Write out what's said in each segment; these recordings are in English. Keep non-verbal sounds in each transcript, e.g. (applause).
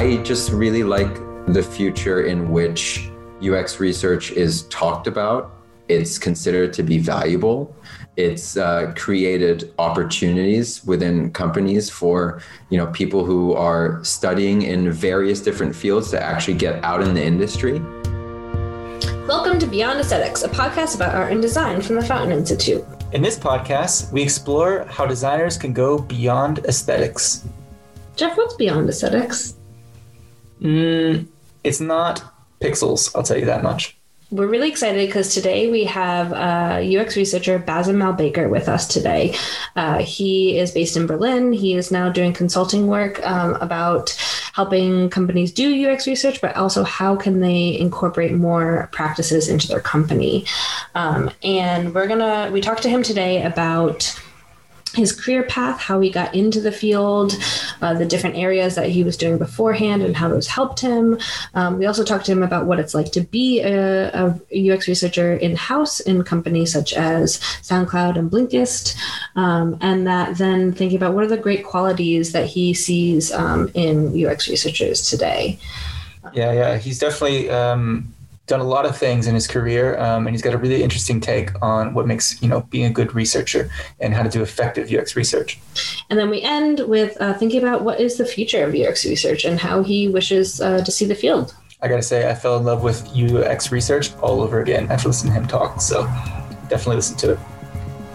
I just really like the future in which UX research is talked about. It's considered to be valuable. It's uh, created opportunities within companies for you know people who are studying in various different fields to actually get out in the industry. Welcome to Beyond Aesthetics, a podcast about art and design from the Fountain Institute. In this podcast, we explore how designers can go beyond aesthetics. Jeff, what's beyond aesthetics? Mm, it's not pixels, I'll tell you that much. We're really excited because today we have uh, UX researcher Bassem Malbaker with us today. Uh, he is based in Berlin. He is now doing consulting work um, about helping companies do UX research, but also how can they incorporate more practices into their company. Um, and we're gonna we talked to him today about his career path, how he got into the field, uh, the different areas that he was doing beforehand, and how those helped him. Um, we also talked to him about what it's like to be a, a UX researcher in house in companies such as SoundCloud and Blinkist, um, and that then thinking about what are the great qualities that he sees um, in UX researchers today. Yeah, yeah, he's definitely um, done a lot of things in his career, um, and he's got a really interesting take on what makes you know being a good researcher and how to do effective UX research. And then we end with uh, thinking about what is the future of UX research and how he wishes uh, to see the field. I gotta say, I fell in love with UX research all over again after listening to him talk. So definitely listen to it.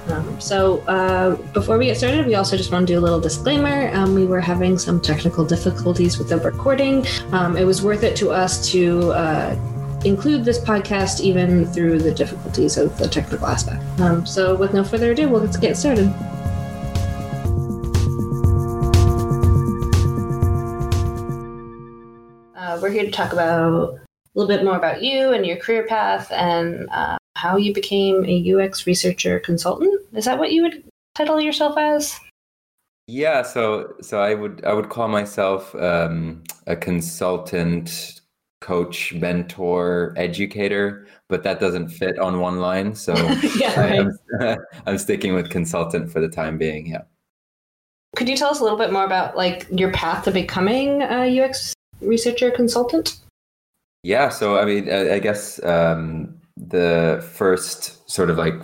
Um, so uh, before we get started, we also just want to do a little disclaimer. Um, we were having some technical difficulties with the recording. Um, it was worth it to us to uh, include this podcast even through the difficulties of the technical aspect. Um, so, with no further ado, we'll let's get started. Uh, we're here to talk about a little bit more about you and your career path and uh, how you became a UX researcher consultant. Is that what you would title yourself as? Yeah, so so I would I would call myself um, a consultant coach, mentor, educator, but that doesn't fit on one line. So (laughs) yeah, right. I'm, (laughs) I'm sticking with consultant for the time being. Yeah. Could you tell us a little bit more about like your path to becoming a UX researcher consultant? Yeah. So I mean, I, I guess um, the first sort of like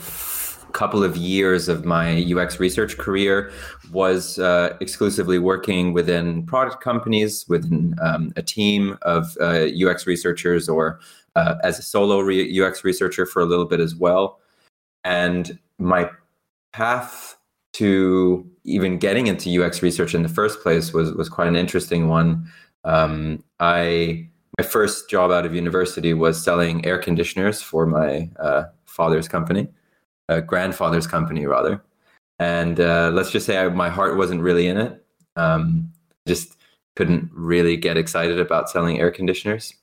couple of years of my UX research career was uh, exclusively working within product companies, within um, a team of uh, UX researchers, or uh, as a solo re- UX researcher for a little bit as well. And my path to even getting into UX research in the first place was was quite an interesting one. Um, I my first job out of university was selling air conditioners for my uh, father's company uh, grandfather's company rather. And uh, let's just say I, my heart wasn't really in it. Um, just couldn't really get excited about selling air conditioners.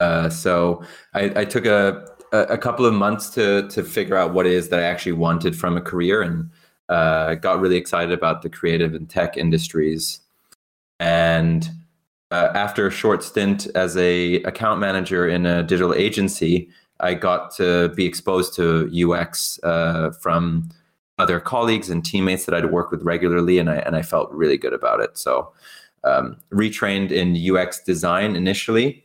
Uh, so I, I took a, a couple of months to to figure out what it is that I actually wanted from a career, and uh, got really excited about the creative and tech industries. And uh, after a short stint as a account manager in a digital agency, I got to be exposed to UX uh, from other colleagues and teammates that I'd work with regularly, and I and I felt really good about it. So, um, retrained in UX design initially,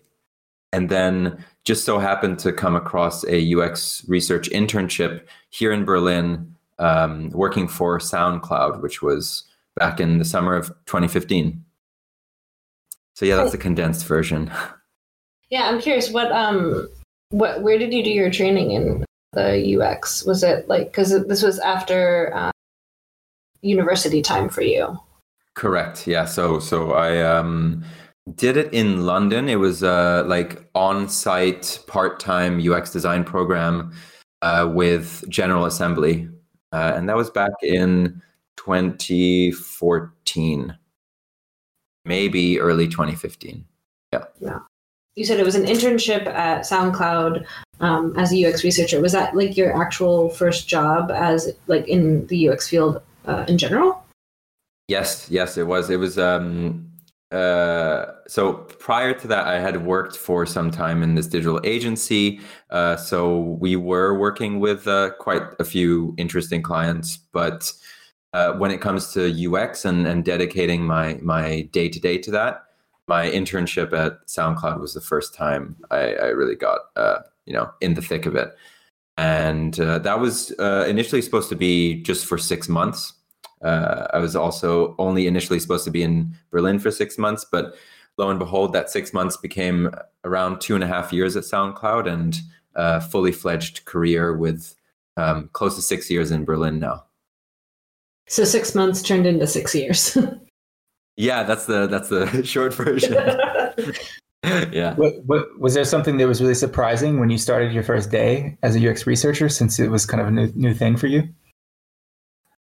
and then just so happened to come across a UX research internship here in Berlin, um, working for SoundCloud, which was back in the summer of 2015. So yeah, that's the condensed version. (laughs) Yeah, I'm curious what um what where did you do your training in the UX? Was it like because this was after uh, university time for you? Correct. Yeah. So so I um did it in London. It was uh like on-site part-time UX design program uh, with General Assembly, uh, and that was back in 2014, maybe early 2015. Yeah. Yeah you said it was an internship at SoundCloud um, as a UX researcher. Was that like your actual first job as like in the UX field uh, in general? Yes, yes, it was. It was. Um, uh, so prior to that, I had worked for some time in this digital agency. Uh, so we were working with uh, quite a few interesting clients, but uh, when it comes to UX and, and dedicating my my day to day to that, my internship at SoundCloud was the first time I, I really got uh, you know in the thick of it, and uh, that was uh, initially supposed to be just for six months. Uh, I was also only initially supposed to be in Berlin for six months, but lo and behold, that six months became around two and a half years at SoundCloud and a fully fledged career with um, close to six years in Berlin now. So six months turned into six years. (laughs) yeah, that's the that's the (laughs) short version. (laughs) yeah. What, what, was there something that was really surprising when you started your first day as a UX researcher, since it was kind of a new new thing for you?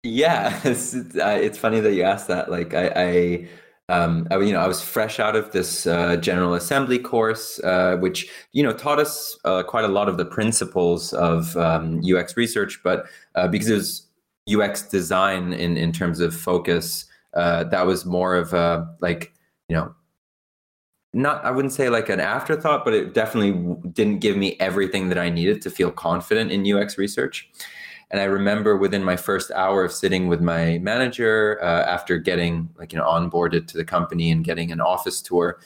Yeah, (laughs) it's, uh, it's funny that you asked that. Like I, I um, I, you know, I was fresh out of this uh, General Assembly course, uh, which you know taught us uh, quite a lot of the principles of um, UX research. But uh, because it was UX design in in terms of focus, uh, that was more of a like you know, not I wouldn't say like an afterthought, but it definitely didn't give me everything that I needed to feel confident in UX research. And I remember within my first hour of sitting with my manager uh, after getting like you know onboarded to the company and getting an office tour,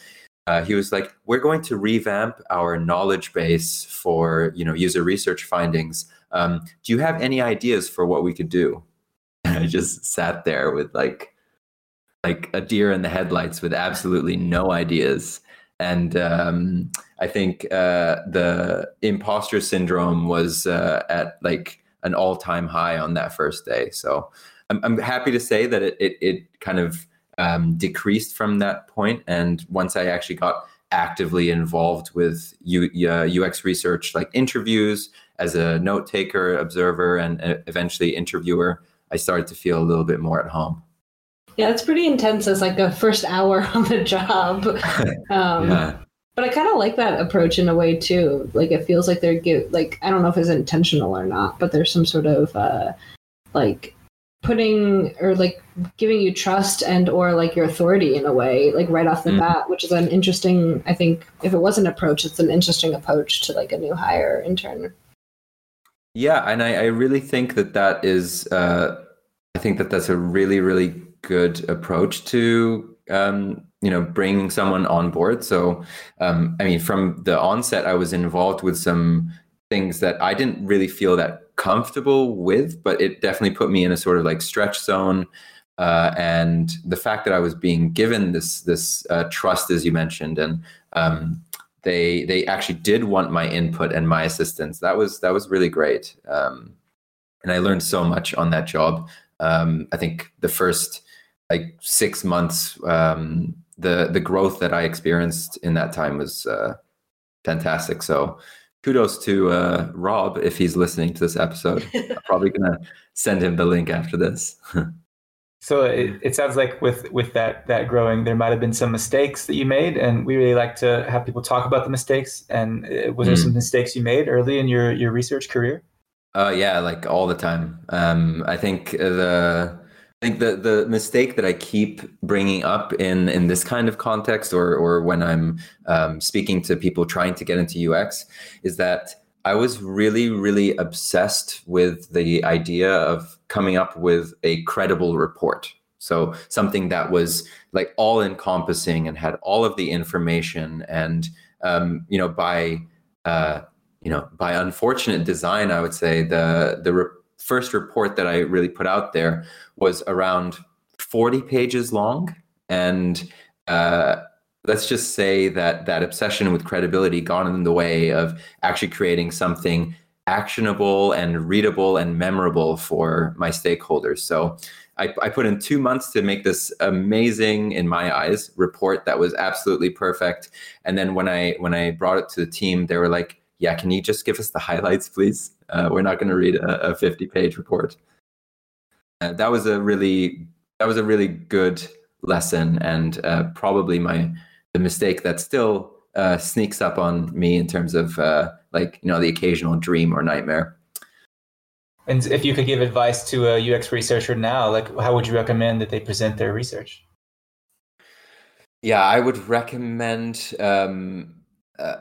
uh, he was like, "We're going to revamp our knowledge base for you know user research findings. Um, do you have any ideas for what we could do?" (laughs) And I just sat there with like like a deer in the headlights with absolutely no ideas. And um, I think uh, the imposter syndrome was uh, at like an all time high on that first day. So I'm, I'm happy to say that it, it, it kind of um, decreased from that point. And once I actually got actively involved with U, uh, UX research, like interviews as a note taker, observer, and uh, eventually interviewer, I started to feel a little bit more at home. Yeah, it's pretty intense as like a first hour (laughs) on the job. (laughs) Um, yeah but I kind of like that approach in a way too. Like it feels like they're give like I don't know if it's intentional or not, but there's some sort of uh, like putting or like giving you trust and or like your authority in a way like right off the mm. bat which is an interesting i think if it was an approach it's an interesting approach to like a new hire intern yeah and i, I really think that that is uh, i think that that's a really really good approach to um, you know bringing someone on board. So um, i mean from the onset i was involved with some things that i didn't really feel that comfortable with but it definitely put me in a sort of like stretch zone. Uh, and the fact that i was being given this this uh, trust as you mentioned and um, they they actually did want my input and my assistance that was that was really great. Um, and i learned so much on that job. Um, i think the first like six months um, the the growth that I experienced in that time was uh, fantastic. So kudos to uh, Rob if he's listening to this episode. (laughs) I'm probably gonna send him the link after this. (laughs) so it, it sounds like with with that that growing, there might have been some mistakes that you made, and we really like to have people talk about the mistakes. And uh, was there mm. some mistakes you made early in your your research career? Uh, yeah, like all the time. Um, I think the I think the the mistake that I keep bringing up in in this kind of context, or or when I'm um, speaking to people trying to get into UX, is that I was really really obsessed with the idea of coming up with a credible report. So something that was like all encompassing and had all of the information, and um, you know by uh, you know by unfortunate design, I would say the the first report that I really put out there was around 40 pages long. And uh, let's just say that that obsession with credibility got in the way of actually creating something actionable and readable and memorable for my stakeholders. So I, I, put in two months to make this amazing, in my eyes, report that was absolutely perfect. And then when I when I brought it to the team, they were like, "Yeah, can you just give us the highlights, please? Uh, we're not going to read a, a 50 page report." Uh, that was a really that was a really good lesson, and uh, probably my the mistake that still uh, sneaks up on me in terms of uh, like you know the occasional dream or nightmare. And if you could give advice to a UX researcher now, like how would you recommend that they present their research? Yeah, I would recommend um, uh,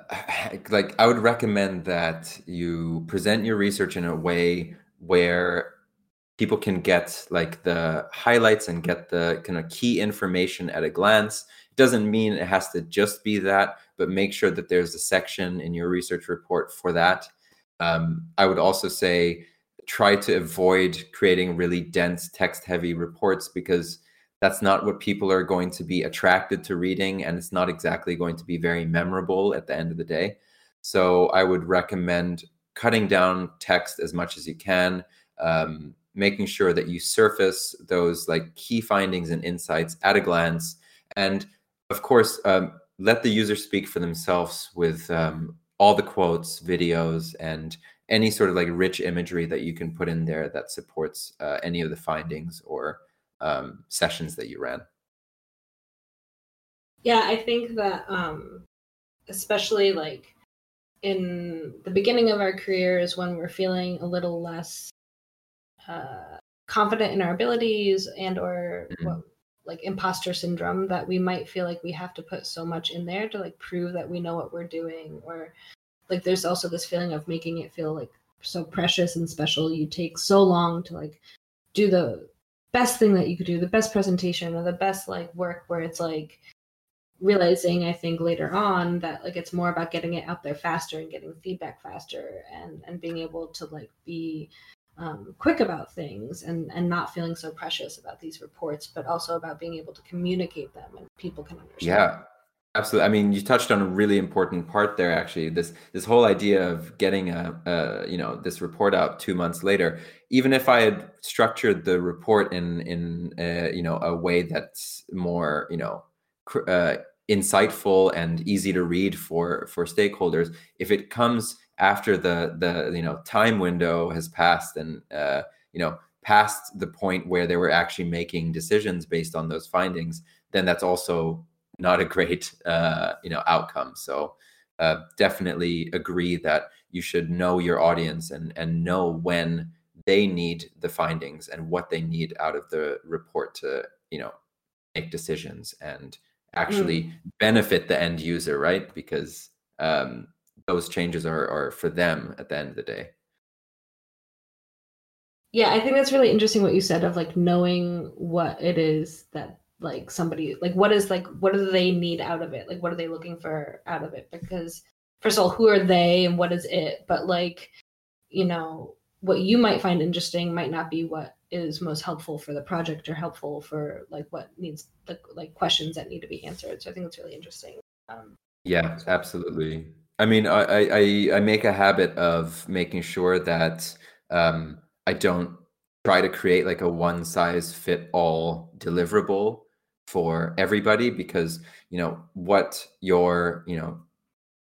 (sighs) like I would recommend that you present your research in a way where people can get like the highlights and get the kind of key information at a glance. It doesn't mean it has to just be that, but make sure that there's a section in your research report for that. Um, I would also say try to avoid creating really dense text heavy reports because that's not what people are going to be attracted to reading and it's not exactly going to be very memorable at the end of the day. So i would recommend cutting down text as much as you can um, making sure that you surface those like key findings and insights at a glance. And of course um, let the user speak for themselves with um, all the quotes videos and any sort of like rich imagery that you can put in there that supports uh, any of the findings or um, sessions that you ran yeah i think that um, especially like in the beginning of our careers when we're feeling a little less uh, confident in our abilities and or mm-hmm. what, like imposter syndrome that we might feel like we have to put so much in there to like prove that we know what we're doing or like there's also this feeling of making it feel like so precious and special you take so long to like do the best thing that you could do the best presentation or the best like work where it's like realizing i think later on that like it's more about getting it out there faster and getting feedback faster and and being able to like be um, quick about things and and not feeling so precious about these reports but also about being able to communicate them and people can understand. Yeah absolutely. I mean you touched on a really important part there actually. This this whole idea of getting a, a you know this report out two months later even if i had structured the report in in a, uh, you know a way that's more you know uh, insightful and easy to read for for stakeholders if it comes after the the you know time window has passed and uh, you know past the point where they were actually making decisions based on those findings, then that's also not a great uh, you know outcome. So uh, definitely agree that you should know your audience and and know when they need the findings and what they need out of the report to you know make decisions and actually mm. benefit the end user right because um, those changes are are for them at the end of the day yeah i think that's really interesting what you said of like knowing what it is that like somebody like what is like what do they need out of it? Like what are they looking for out of it? Because first of all who are they and what is it? But like you know what you might find interesting might not be what is most helpful for the project or helpful for like what needs the like questions that need to be answered. So i think it's really interesting. Um, yeah absolutely. I mean, I, I I make a habit of making sure that um, I don't try to create like a one size fit all deliverable for everybody because you know what your you know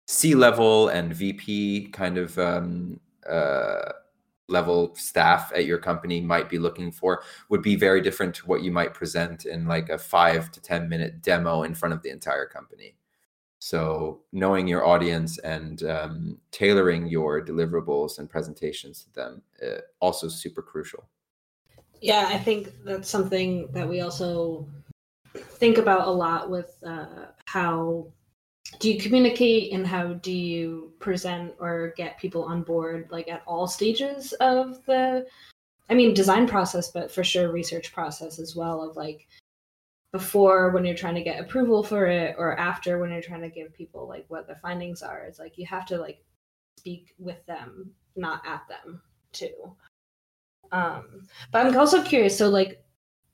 C level and VP kind of um, uh, level staff at your company might be looking for would be very different to what you might present in like a five to ten minute demo in front of the entire company. So knowing your audience and um, tailoring your deliverables and presentations to them uh, also super crucial. Yeah, I think that's something that we also think about a lot with uh, how do you communicate and how do you present or get people on board like at all stages of the i mean design process but for sure research process as well of like before when you're trying to get approval for it or after when you're trying to give people like what the findings are. It's like you have to like speak with them not at them too. Um but i'm also curious so like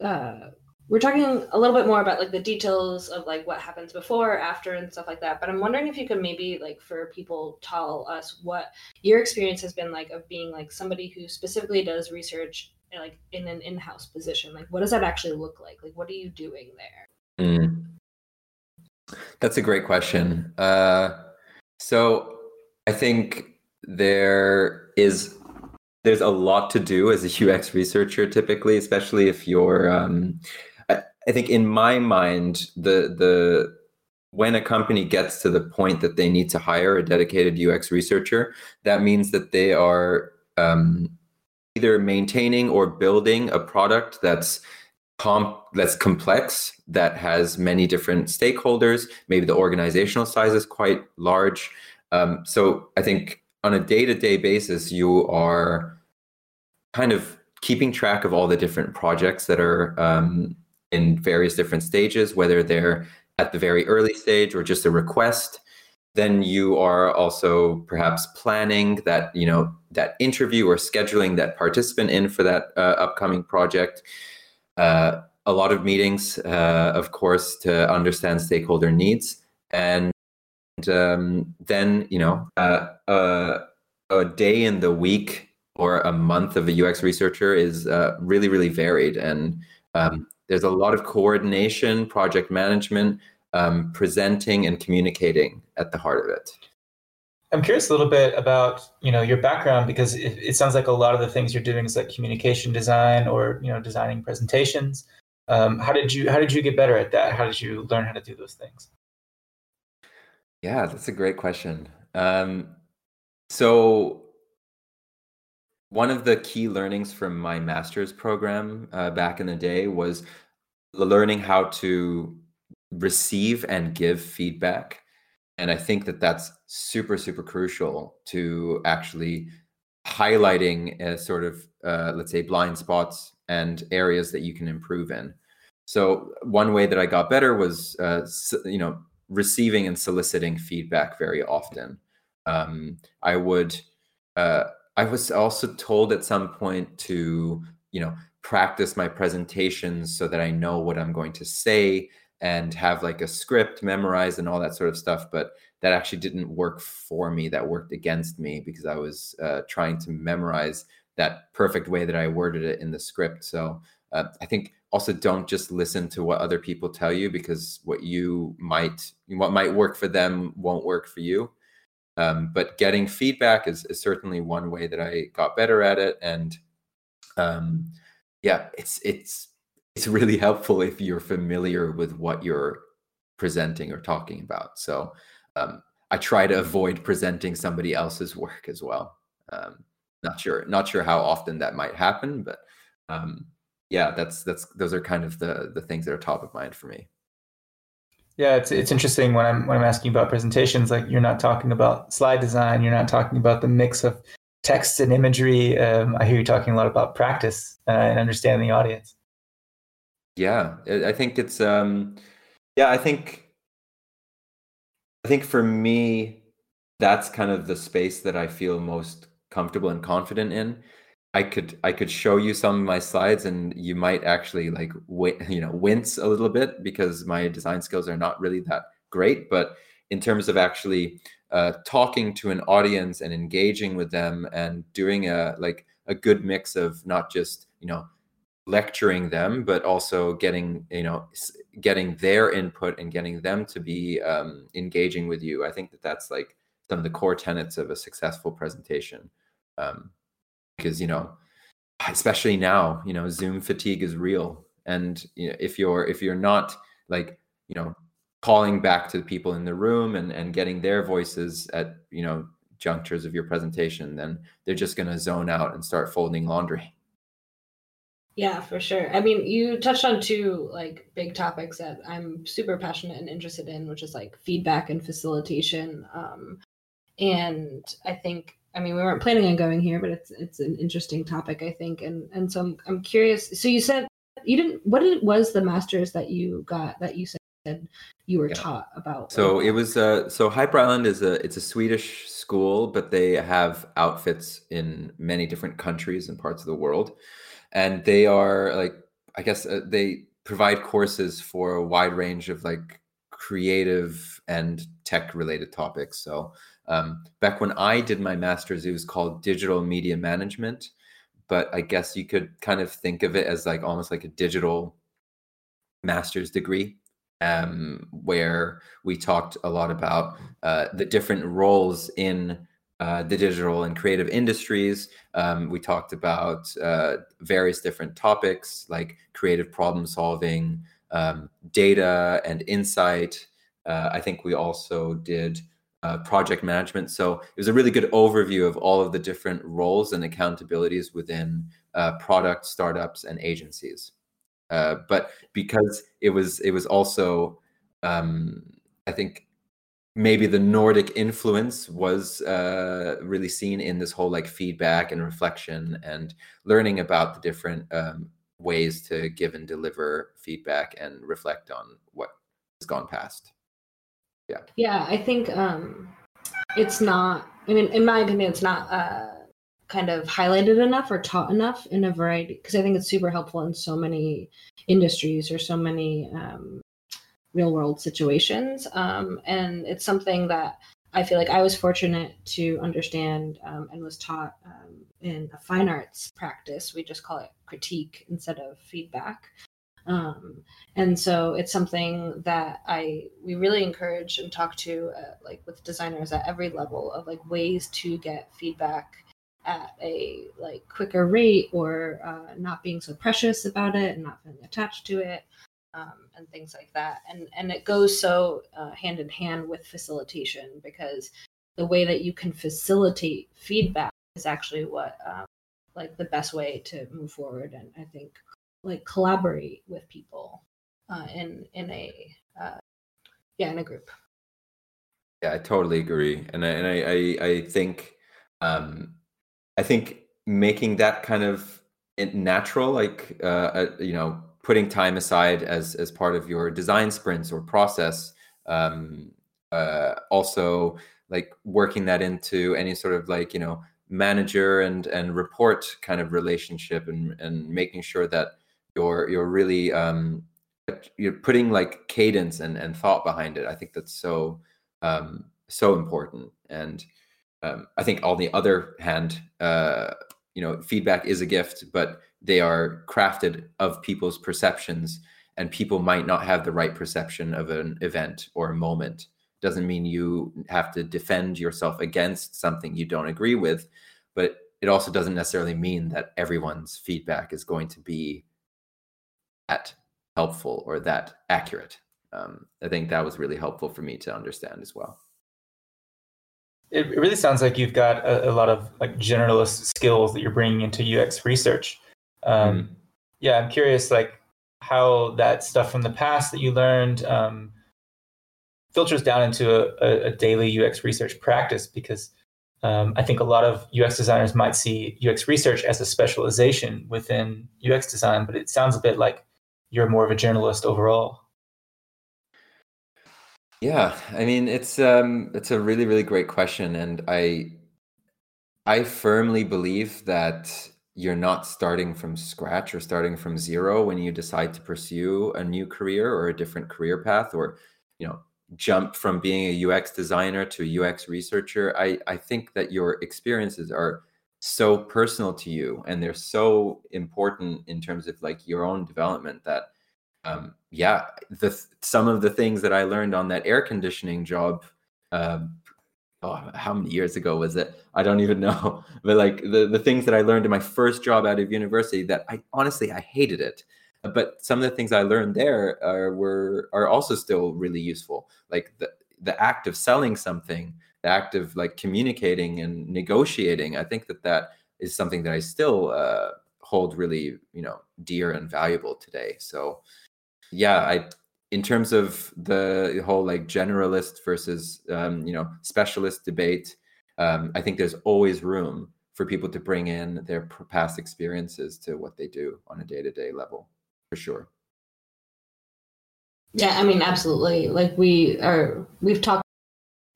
uh we're talking a little bit more about like the details of like what happens before after and stuff like that but i'm wondering if you could maybe like for people tell us what your experience has been like of being like somebody who specifically does research like in an in-house position like what does that actually look like? Like what are you doing there? Mm. that's a great question. Uh, so i think there is there's a lot to do as a ux researcher typically especially if you're um, I, think in my mind the the when a company gets to the point that they need to hire a dedicated ux researcher that means that they are um, either maintaining or building a product that's comp that's complex that has many different stakeholders. Maybe the organizational size is quite large. Um, so i think on a day-to-day basis you are kind of keeping track of all the different projects that are um, in various different stages, whether they're at the very early stage or just a request. Then you are also perhaps planning that you know that interview or scheduling that participant in for that uh, upcoming project. Uh, a lot of meetings, uh, of course, to understand stakeholder needs, and um, then you know uh, uh, a day in the week or a month of a UX researcher is uh, really really varied, and um, there's a lot of coordination, project management, um, presenting, and communicating at the heart of it. I'm curious a little bit about you know your background because it, it, sounds like a lot of the things you're doing is like communication design or you know designing presentations. Um, how did you how did you get better at that? How did you learn how to do those things? Yeah, that's a great question. Um, so one of the key learnings from my master's program uh, back in the day was learning how to receive and give feedback and i think that that's super super crucial to actually highlighting a sort of uh, let's say blind spots and areas that you can improve in so one way that i got better was uh, you know receiving and soliciting feedback very often. Um, I would. Uh, I was also told at some point to, you know, practice my presentations so that I know what I'm going to say and have like a script memorized and all that sort of stuff. But that actually didn't work for me. That worked against me because I was uh, trying to memorize that perfect way that I worded it in the script. So uh, I think also don't just listen to what other people tell you because what you might what might work for them won't work for you um, but getting feedback is, is certainly one way that i got better at it. And um, yeah it's it's it's really (laughs) helpful if you're familiar with what you're presenting or talking about. So um, i try to avoid presenting somebody else's (laughs) work as well. Um, not sure not sure how often that might happen but um, yeah, that's that's those are kind of the the things that are top of mind for me. Yeah, it's it's interesting when I'm when I'm asking about presentations. Like you're not talking about slide design, you're not talking about the mix of text and imagery. Um, I hear you talking a lot about practice uh, and understanding the audience. Yeah, I think it's um, yeah, I think I think for me, that's kind of the space that I feel most comfortable and confident in I could I could show you some of my slides and you might actually like you know wince a little bit because my design skills are not really that great. But in terms of actually uh, talking to an audience and engaging with them and doing a like a good mix of not just you know lecturing them but also getting you know getting their input and getting them to be um, engaging with you i think that that's like some of the core tenets of a successful presentation. Um, because you know especially now you know zoom fatigue is real. And you know, if you're if you're not like you know calling back to the people in the room and and getting their voices at you know junctures of your presentation then they're just going to zone out and start folding laundry. Yeah for sure. I mean you touched on two like big topics that i'm super passionate and interested in which is like feedback and facilitation. Um, and i think I mean, we weren't planning on going here, but it's it's an interesting topic, I think, and and so I'm I'm curious. So you said you didn't. What it was the masters that you got that you said you were yeah. taught about? So it was uh so Hyper Island is a it's a Swedish school, but they have outfits in many different countries and parts of the world, and they are like I guess uh, they provide courses for a wide range of like creative and tech related topics. So um, back when I did my master's, it was called digital media management, but I guess you could kind of think of it as like almost like a digital master's degree, um, where we talked a lot about uh, the different roles in uh, the digital and creative industries. Um, we talked about uh, various different topics like creative problem solving, um, data and insight. Uh, I think we also did uh, project management. So it was a really good overview of all of the different roles and accountabilities within uh, product startups and agencies. Uh, but because it was it was also um, I think maybe the Nordic influence was uh, really seen in this whole like feedback and reflection and learning about the different um, ways to give and deliver feedback and reflect on what has gone past. Yeah. Yeah, I think um, it's not. I mean, in my opinion, it's not uh, kind of highlighted enough or taught enough in a variety because I think it's super helpful in so many industries or so many um, real world situations. Um, and it's something that I feel like I was fortunate to understand um, and was taught um, in a fine arts practice. We just call it critique instead of feedback. Um, and so it's something that I we really encourage and talk to uh, like with designers at every level of like ways to get feedback at a like quicker rate or uh, not being so precious about it and not feeling attached to it um, and things like that. And and it goes so uh, hand in hand with facilitation because the way that you can facilitate feedback is actually what um, like the best way to move forward. And I think like collaborate with people uh, in in a uh, yeah in a group. Yeah, I totally agree, and I, and I I, I think um, I think making that kind of natural, like uh, uh you know putting time aside as as part of your design sprints or process um, uh, also like working that into any sort of like you know manager and and report kind of relationship and and making sure that you're you're really um, you're putting like cadence and and thought behind it. I think that's so um, so important. And um, i think on the other hand uh, you know feedback is a gift but they are crafted of people's perceptions and people might not have the right perception of an event or a moment. Doesn't mean you have to defend yourself against something you don't agree with but it also doesn't necessarily mean that everyone's feedback is going to be that helpful or that accurate. Um, i think that was really helpful for me to understand as well. It really sounds like you've got a, a lot of like generalist skills that you're bringing into ux research. Um, mm Yeah, I'm curious, like how that stuff from the past that you learned um, filters down into a, a, daily UX research practice. Because um, I think a lot of UX designers might see UX research as a specialization within UX design, but it sounds a bit like you're more of a journalist overall. Yeah, I mean it's um it's a really really great question and I I firmly believe that you're not starting from scratch or starting from zero when you decide to pursue a new career or a different career path or you know jump from being a ux designer to a ux researcher i i think that your experiences are so personal to you and they're so important in terms of like your own development that um yeah the some of the things that i learned on that air conditioning job um, oh, how many years ago was it? I don't even (laughs) know. But like the, the things that I learned in my first job out of university that I honestly I hated it. But some of the things I learned there are were are also still really useful. Like the the act of selling something, the act of like communicating and negotiating. I think that that is something that I still uh, hold really you know dear and valuable today. So yeah, I in terms of the whole like generalist versus um, you know specialist debate, um, I think there's always room for people to bring in their past experiences to what they do on a day to day level, for sure. Yeah, I mean, absolutely. Like we are, we've talked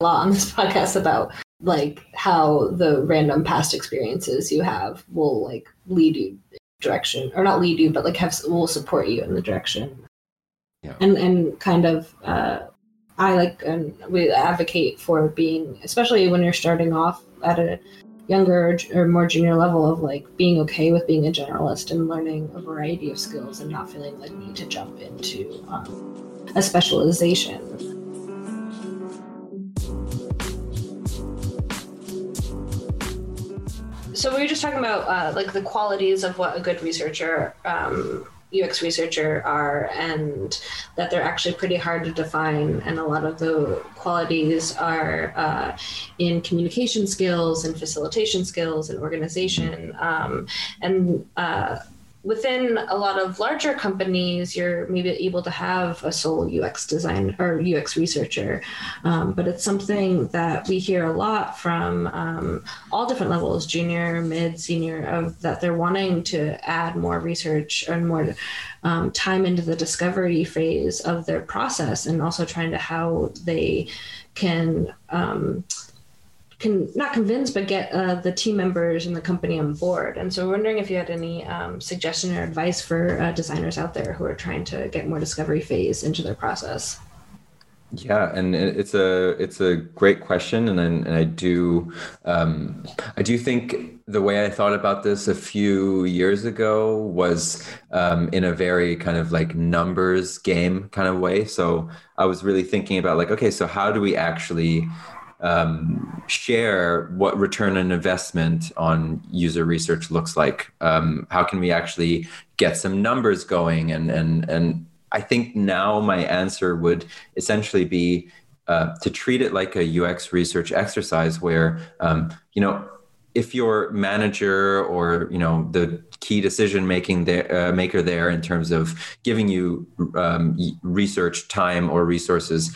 lot on this (laughs) podcast about like how the random past experiences you have will like lead you direction or not lead you but like have will support you in the direction yeah. and and kind of uh, I like and we advocate for being, especially when you're starting off at a younger or more junior level of like being okay with being a generalist and learning a variety of skills and not feeling like you need to jump into um, a specialization. So we were just talking about uh, like the qualities of what a good researcher um, UX researcher are, and that they're actually pretty hard to define. And a lot of the qualities are uh, in communication skills and facilitation skills and organization. Um, and uh, within a lot of larger companies, you're maybe able to have a sole UX design or UX researcher, um, but it's something that we hear a lot from um, all different levels, junior, mid, senior, of that they're wanting to add more research and more um, time into the discovery phase of their process, and also trying to how they can um, can not convince but get uh, the team members and the company on board and so we're wondering if you had any um, suggestion or advice for uh, designers out there who are trying to get more discovery phase into their process yeah, and it's a it's a great question, and I, and I do um, I do think the way I thought about this a few years ago was um, in a very kind of like numbers game kind of way. So I was really thinking about like, okay, so how do we actually um, share what return on investment on user research looks like. Um, how can we actually get some numbers going? And and and I think now my answer would essentially be uh, to treat it like a UX research exercise, where um, you know if your manager or you know the key decision making there, uh, maker there in terms of giving you um, research time or resources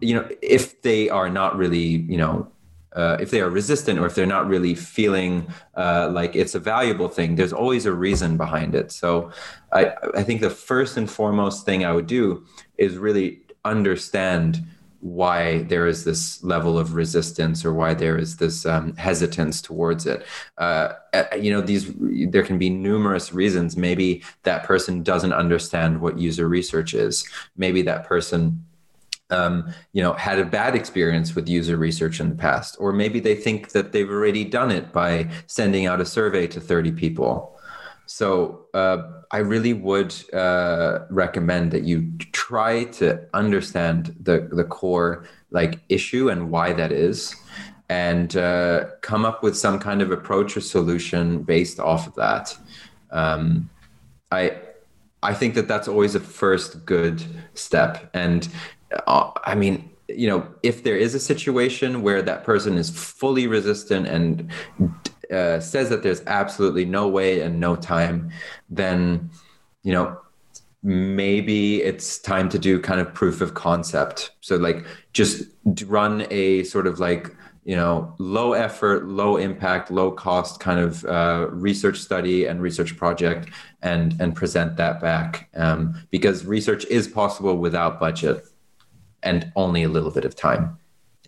you know if they are not really you know uh, if they are resistant or if they're not really feeling uh, like it's a valuable thing, there's always a reason behind it. So I, I think the first and foremost thing I would do is really understand why there is this level of resistance or why there is this um, hesitance towards it. Uh, uh, you know, these there can be numerous reasons. Maybe that person doesn't understand what user research is. Maybe that person um, you know, had a bad experience with user research in the past, or maybe they think that they've already done it by sending out a survey to 30 people. So uh, I really would uh, recommend that you try to understand the the core like issue and why that is, and uh, come up with some kind of approach or solution based off of that. Um, I I think that that's always a first good step, and uh, I mean you know if there is a situation where that person is fully resistant and uh, says that there's absolutely no way and no time, then you know maybe it's time to do kind of proof of concept. So like just run a sort of like you know low effort, low impact, low cost kind of uh, research study and research project, and and present that back um, because research is possible without budget and only a little bit of time.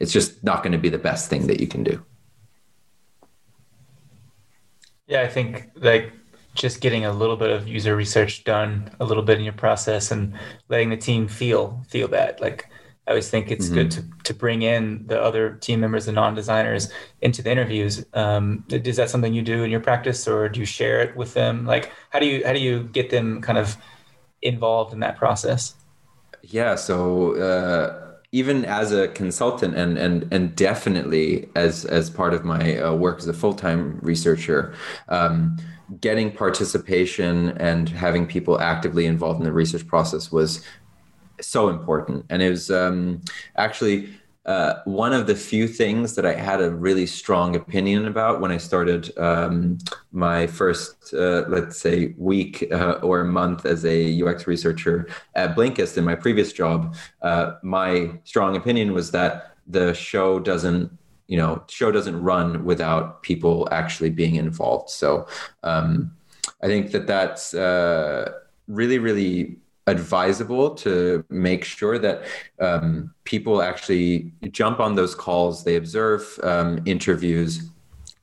It's just not going to be the best thing that you can do. Yeah, I think like just getting a little bit of user research done, a little bit in your process, and letting the team feel feel that. Like I always think it's mm-hmm. good to to bring in the other team members, the non-designers, into the interviews. Um, is that something you do in your practice, or do you share it with them? Like how do you how do you get them kind of involved in that process? Yeah, so. Uh even as a consultant and and and definitely as as part of my uh, work as a full time researcher, um, getting participation and having people actively involved in the research process was so important. And it was um, actually uh, one of the few things that I had a really strong opinion about when I started um, my first, uh, let's say, week uh, or month as a UX researcher at Blinkist in my previous job. Uh, my strong opinion was that the show doesn't, you know, show doesn't run without people actually being involved. So um, I think that that's uh, really, really advisable to make sure that um, people actually jump on those calls, they observe um, interviews,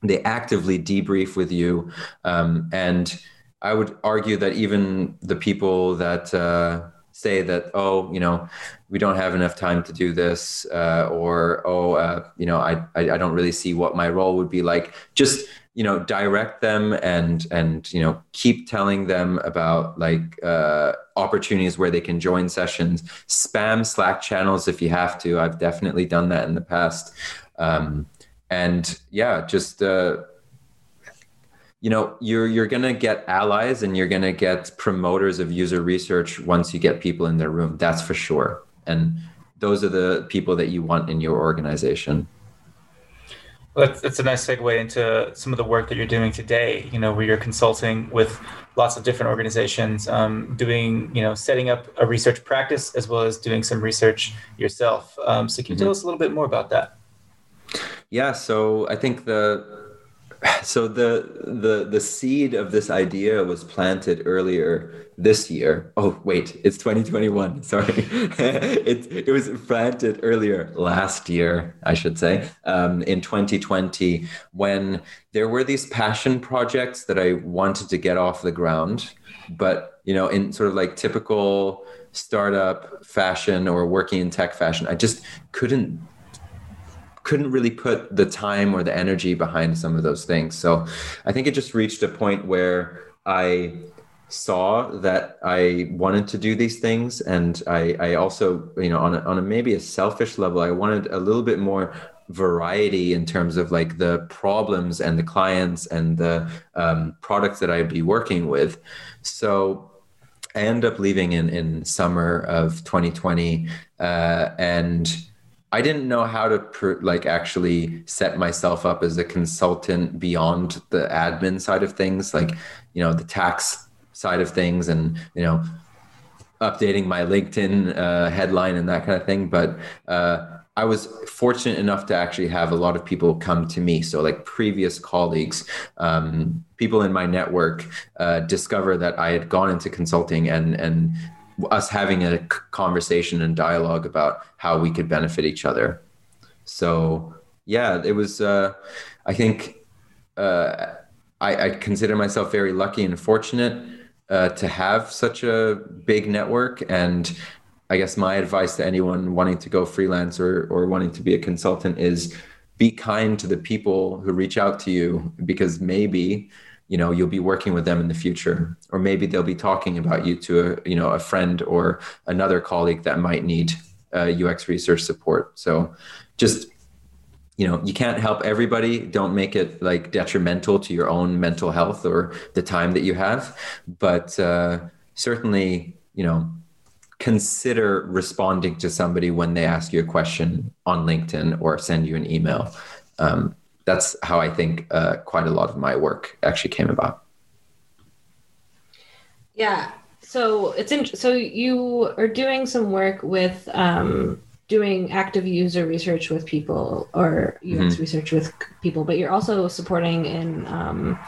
they actively debrief with you. Um, and I would argue that even the people that uh, say that, oh, you know, we don't have enough time to do this, uh, or, oh, uh, you know, I, I, I don't really see what my role would be like, just you know direct them and and you know keep telling them about like uh, opportunities where they can join sessions spam slack channels if you have to. I've definitely done that in the past. Um, and yeah just uh, you know you're you're gonna get allies and you're gonna get promoters of user research once you get people in their room that's for sure. And those are the people that you want in your organization Well, that's, that's a nice segue into some of the work that you're doing today. You know, where you're consulting with lots of different organizations, um, doing you know setting up a research practice as well as doing some research yourself. Um, so can you mm-hmm. tell us a little bit more about that? Yeah, so I think the so the the the seed of this idea was planted earlier this year. Oh wait it's 2021 (laughs) sorry. (laughs) It, it was planted earlier last year i should say um, in 2020 when there were these passion projects that i wanted to get off the ground. But you know in sort of like typical startup fashion or working in tech fashion i just couldn't couldn't really put the time or the energy behind some of those things. So I think it just reached a point where I saw that I wanted to do these things. And I, I also, you know, on a, on a maybe a selfish level, I wanted a little bit more variety in terms of like the problems and the clients and the um, products that I'd be working with. So I ended up leaving in, in summer of 2020 uh, and I didn't know how to pr- like actually set myself up as a consultant beyond the admin side of things, like you know the tax side of things, and you know updating my LinkedIn uh, headline and that kind of thing. But uh, I was fortunate enough to actually have a lot of people come to me. So, like previous colleagues, um, people in my network, uh, discover that I had gone into consulting and and us having a conversation and dialogue about how we could benefit each other. So yeah, it was. Uh, I think uh, I, I, consider myself very lucky and fortunate uh, to have such a big network. And I guess my advice to anyone wanting to go freelance or or wanting to be a consultant is be kind to the people who reach out to you because maybe you know you'll be working with them in the future. Or maybe they'll be talking about you to a you know a friend or another colleague that might need uh, ux research support. So just you know you can't help everybody. Don't make it like detrimental to your own mental health or the time that you have. But uh, certainly you know consider responding to somebody when they ask you a question on linkedin or send you an email. Um, that's how I think uh, quite a lot of my work actually came about. Yeah. So it's in, so you are doing some work with um, doing active user research with people or UX mm-hmm. research with people, but you're also supporting in um,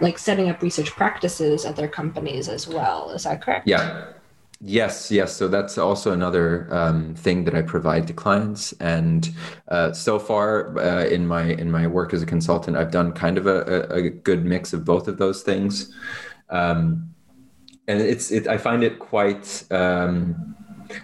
like setting up research practices at their companies as well. Is that correct? Yeah. Yes, yes. So that's also another um, thing that I provide to clients. And uh, so far uh, in my in my work as a consultant, I've done kind of a, a good mix of both of those things. Um, and it's it, I find it quite um,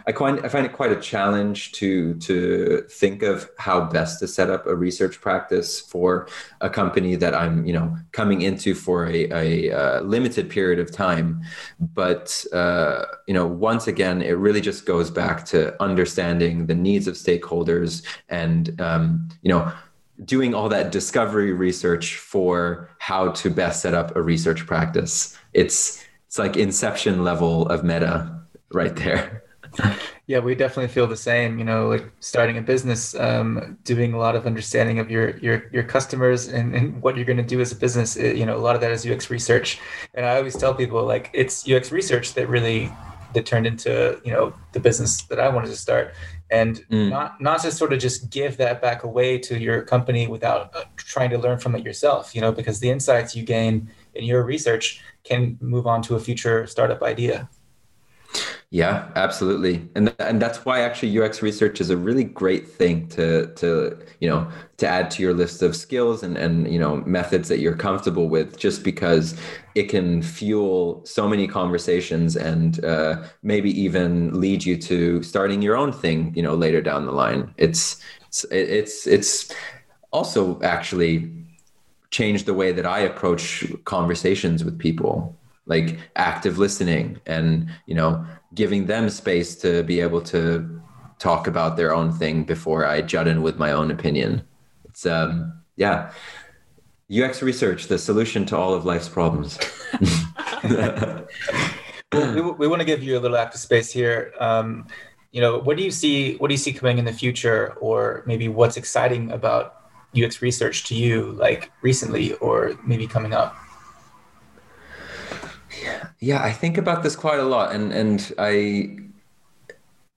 I find I find it quite a challenge to to think of how best to set up a research practice for a company that I'm you know coming into for a, a, a limited period of time. But uh, you know, once again, it really just goes back to understanding the needs of stakeholders and um, you know doing all that discovery research for how to best set up a research practice. It's it's like inception level of meta right there (laughs) yeah, we definitely feel the same. You know, like starting a business, um, doing a lot of understanding of your your your customers and, and what you're going to do as a business. It, you know, a lot of that is UX research, and I always tell people like it's UX research that really that turned into you know the business that I wanted to start, and mm. not not to sort of just give that back away to your company without uh, trying to learn from it yourself. You know, because the insights you gain in your research can move on to a future startup idea. Yeah, absolutely, and and that's why actually UX research is a really great thing to to you know to add to your list of skills and and you know methods that you're comfortable with, just because it can fuel so many conversations and uh, maybe even lead you to starting your own thing, you know, later down the line. It's it's it's, it's also actually changed the way that I approach conversations with people like active listening and you know giving them space to be able to talk about their own thing before I jut in with my own opinion. It's um yeah. UX research, the solution to all of life's problems. (laughs) we, we want to give you a little active space here. Um, you know, what do you see? What do you see coming in the future, or maybe what's exciting about UX research to you, like recently or maybe coming up? Yeah, I think about this quite a lot, and and I,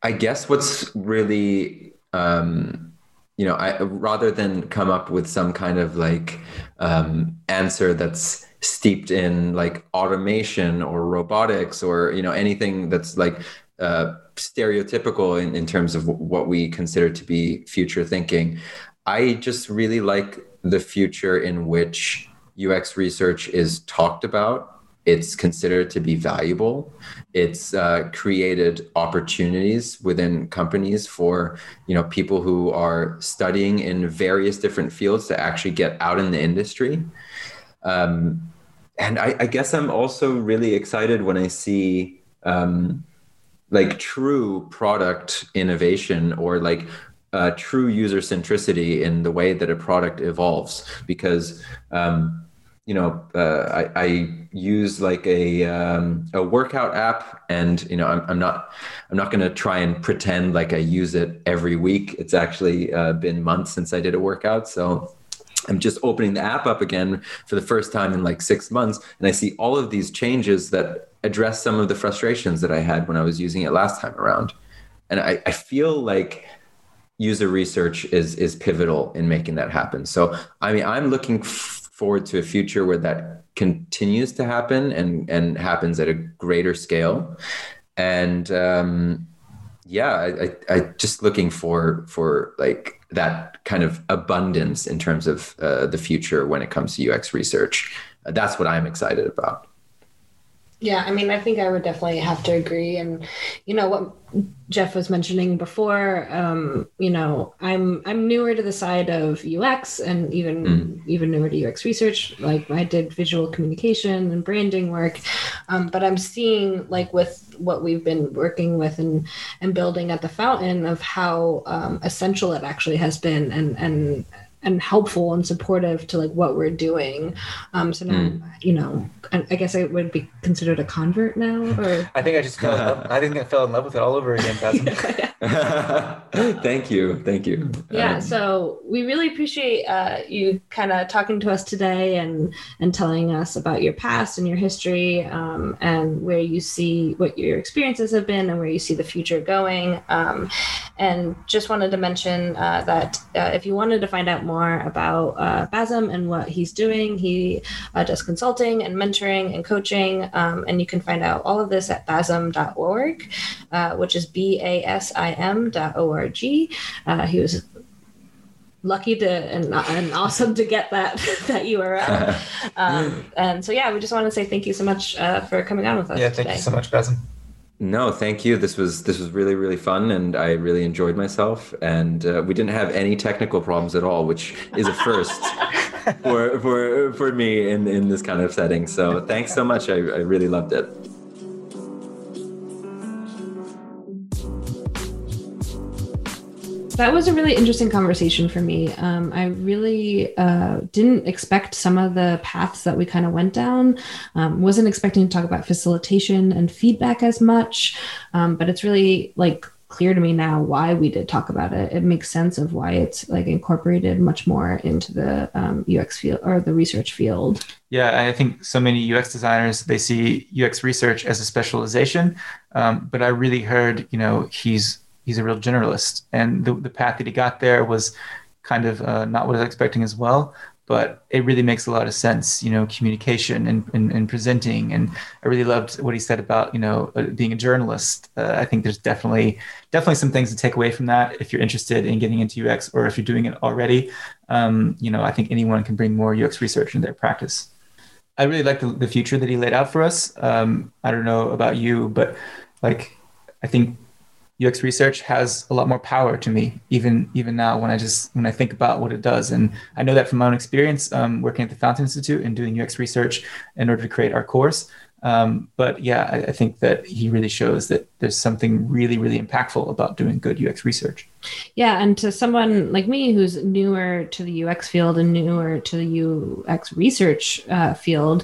I guess what's really, um, you know, I rather than come up with some kind of like um, answer that's steeped in like automation or robotics or you know anything that's like uh, stereotypical in, in terms of what we consider to be future thinking. I just really like the future in which UX research is talked about. It's considered to be valuable. It's uh, created opportunities within companies for you know people who are studying in various different fields to actually get out in the industry. Um, and I, I, guess I'm also really excited when I see um, like true product innovation or like uh, true user centricity in the way that a product evolves because um, you know uh, I, I, use like a um, a workout app and you know I'm, I'm not I'm not going to try and pretend like I use it every week it's actually uh, been months since I did a workout so I'm just opening the app up again for the first time in like six months, and I see all of these changes that address some of the frustrations that I had when I was using it last time around. And I, I feel like user research is is pivotal in making that happen. So I mean, I'm looking f- forward to a future where that continues to happen and and happens at a greater scale. And um, yeah, I, I, I just looking for for like that kind of abundance in terms of uh, the future when it comes to UX research. That's what I'm excited about. Yeah, I mean, I think I would definitely have to agree. And you know what Jeff was mentioning before, um, you know, I'm I'm newer to the side of UX and even mm. even newer to UX research. Like I did visual communication and branding work, um, but I'm seeing like with what we've been working with and and building at the fountain of how um, essential it actually has been and and and helpful and supportive to like what we're doing. Um, so now, mm. you know, I, I, guess I would be considered a convert now. Or I think I just fell in love. I think I fell in love with it all over again. (laughs) (laughs) thank you, thank you. Yeah, um, so we really appreciate uh, you kind of talking to us today and and telling us about your past and your history um, and where you see what your experiences have been and where you see the future going. Um, and just wanted to mention uh, that uh, if you wanted to find out more about uh, Basim and what he's doing. He uh, does consulting and mentoring and coaching, um, and you can find out all of this at basim.org, uh, which is B A S I M dot O R G. Uh, he was lucky to and, and awesome to get that (laughs) that URL. (laughs) Um, and so yeah, we just want to say thank you so much uh, for coming on with us. Yeah, thank today. you so much, Basim. No, thank you. This was this was really really fun, and I really enjoyed myself. And uh, we didn't have any technical problems at all, which is a first (laughs) for for for me in in this kind of setting. So thanks so much. I, I really loved it. That was a really interesting conversation for me. Um, I really uh, didn't expect some of the paths that we kind of went down. Um, wasn't expecting to talk about facilitation and feedback as much, um, but it's really like clear to me now why we did talk about it. It makes sense of why it's like incorporated much more into the um, UX field or the research field. Yeah, I think so many UX designers they see UX research as a specialization, um, but I really heard you know he's he's a real generalist, and the the path that he got there was kind of uh, not what I was expecting as well. But it really makes a lot of sense, you know, communication and, and, and presenting. And I really loved what he said about, you know, uh, being a journalist. Uh, I think there's definitely definitely some things to take away from that if you're interested in getting into UX or if you're doing it already. Um, you know, I think anyone can bring more UX research into their practice. I really like the, the future that he laid out for us. Um, I don't know about you, but like I think UX research has a lot more power to me, even even now when I just when I think about what it does. And I know that from my own experience um, working at the Fountain Institute and doing UX research in order to create our course. Um, but yeah, I, I, think that he really shows that there's something really, really impactful about doing good UX research. Yeah, and to someone like me who's newer to the UX field and newer to the UX research uh, field,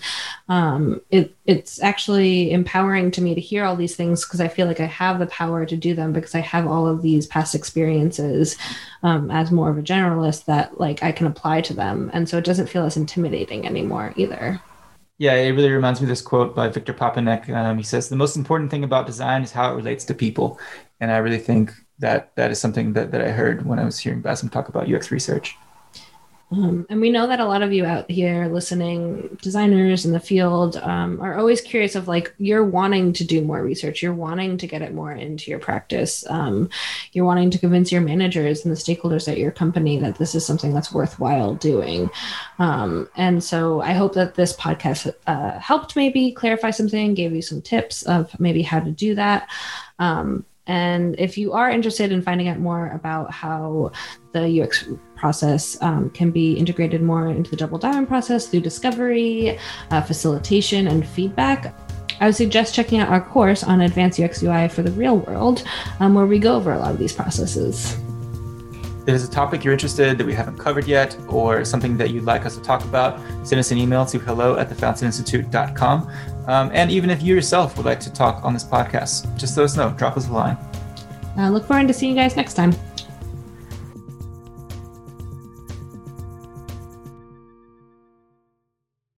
um, it, it's actually empowering to me to hear all these things because I feel like I have the power to do them because I have all of these past experiences um, as more of a generalist that like I can apply to them, and so it doesn't feel as intimidating anymore either. Yeah, it really reminds me of this quote by Victor Papanek. Um, he says, The most important thing about design is how it relates to people. And I really think that that is something that, that I heard when I was hearing Basim talk about UX research. Um, and we know that a lot of you out here listening, designers in the field, um, are always curious of like you're wanting to do more research, you're wanting to get it more into your practice, um, you're wanting to convince your managers and the stakeholders at your company that this is something that's worthwhile doing. Um, and so I hope that this podcast uh, helped maybe clarify something, gave you some tips of maybe how to do that. Um, and if you are interested in finding out more about how the UX process um, can be integrated more into the double diamond process through discovery, uh, facilitation, and feedback, I would suggest checking out our course on advanced UX UI for the real world, um, where we go over a lot of these processes. If there's a topic you're interested that we haven't covered yet, or something that you'd like us to talk about, send us an email to hello at thefountaininstitute.com. Um, and even if you yourself would like to talk on this podcast, just let us know. Drop us a line. Uh, look forward to seeing you guys next time.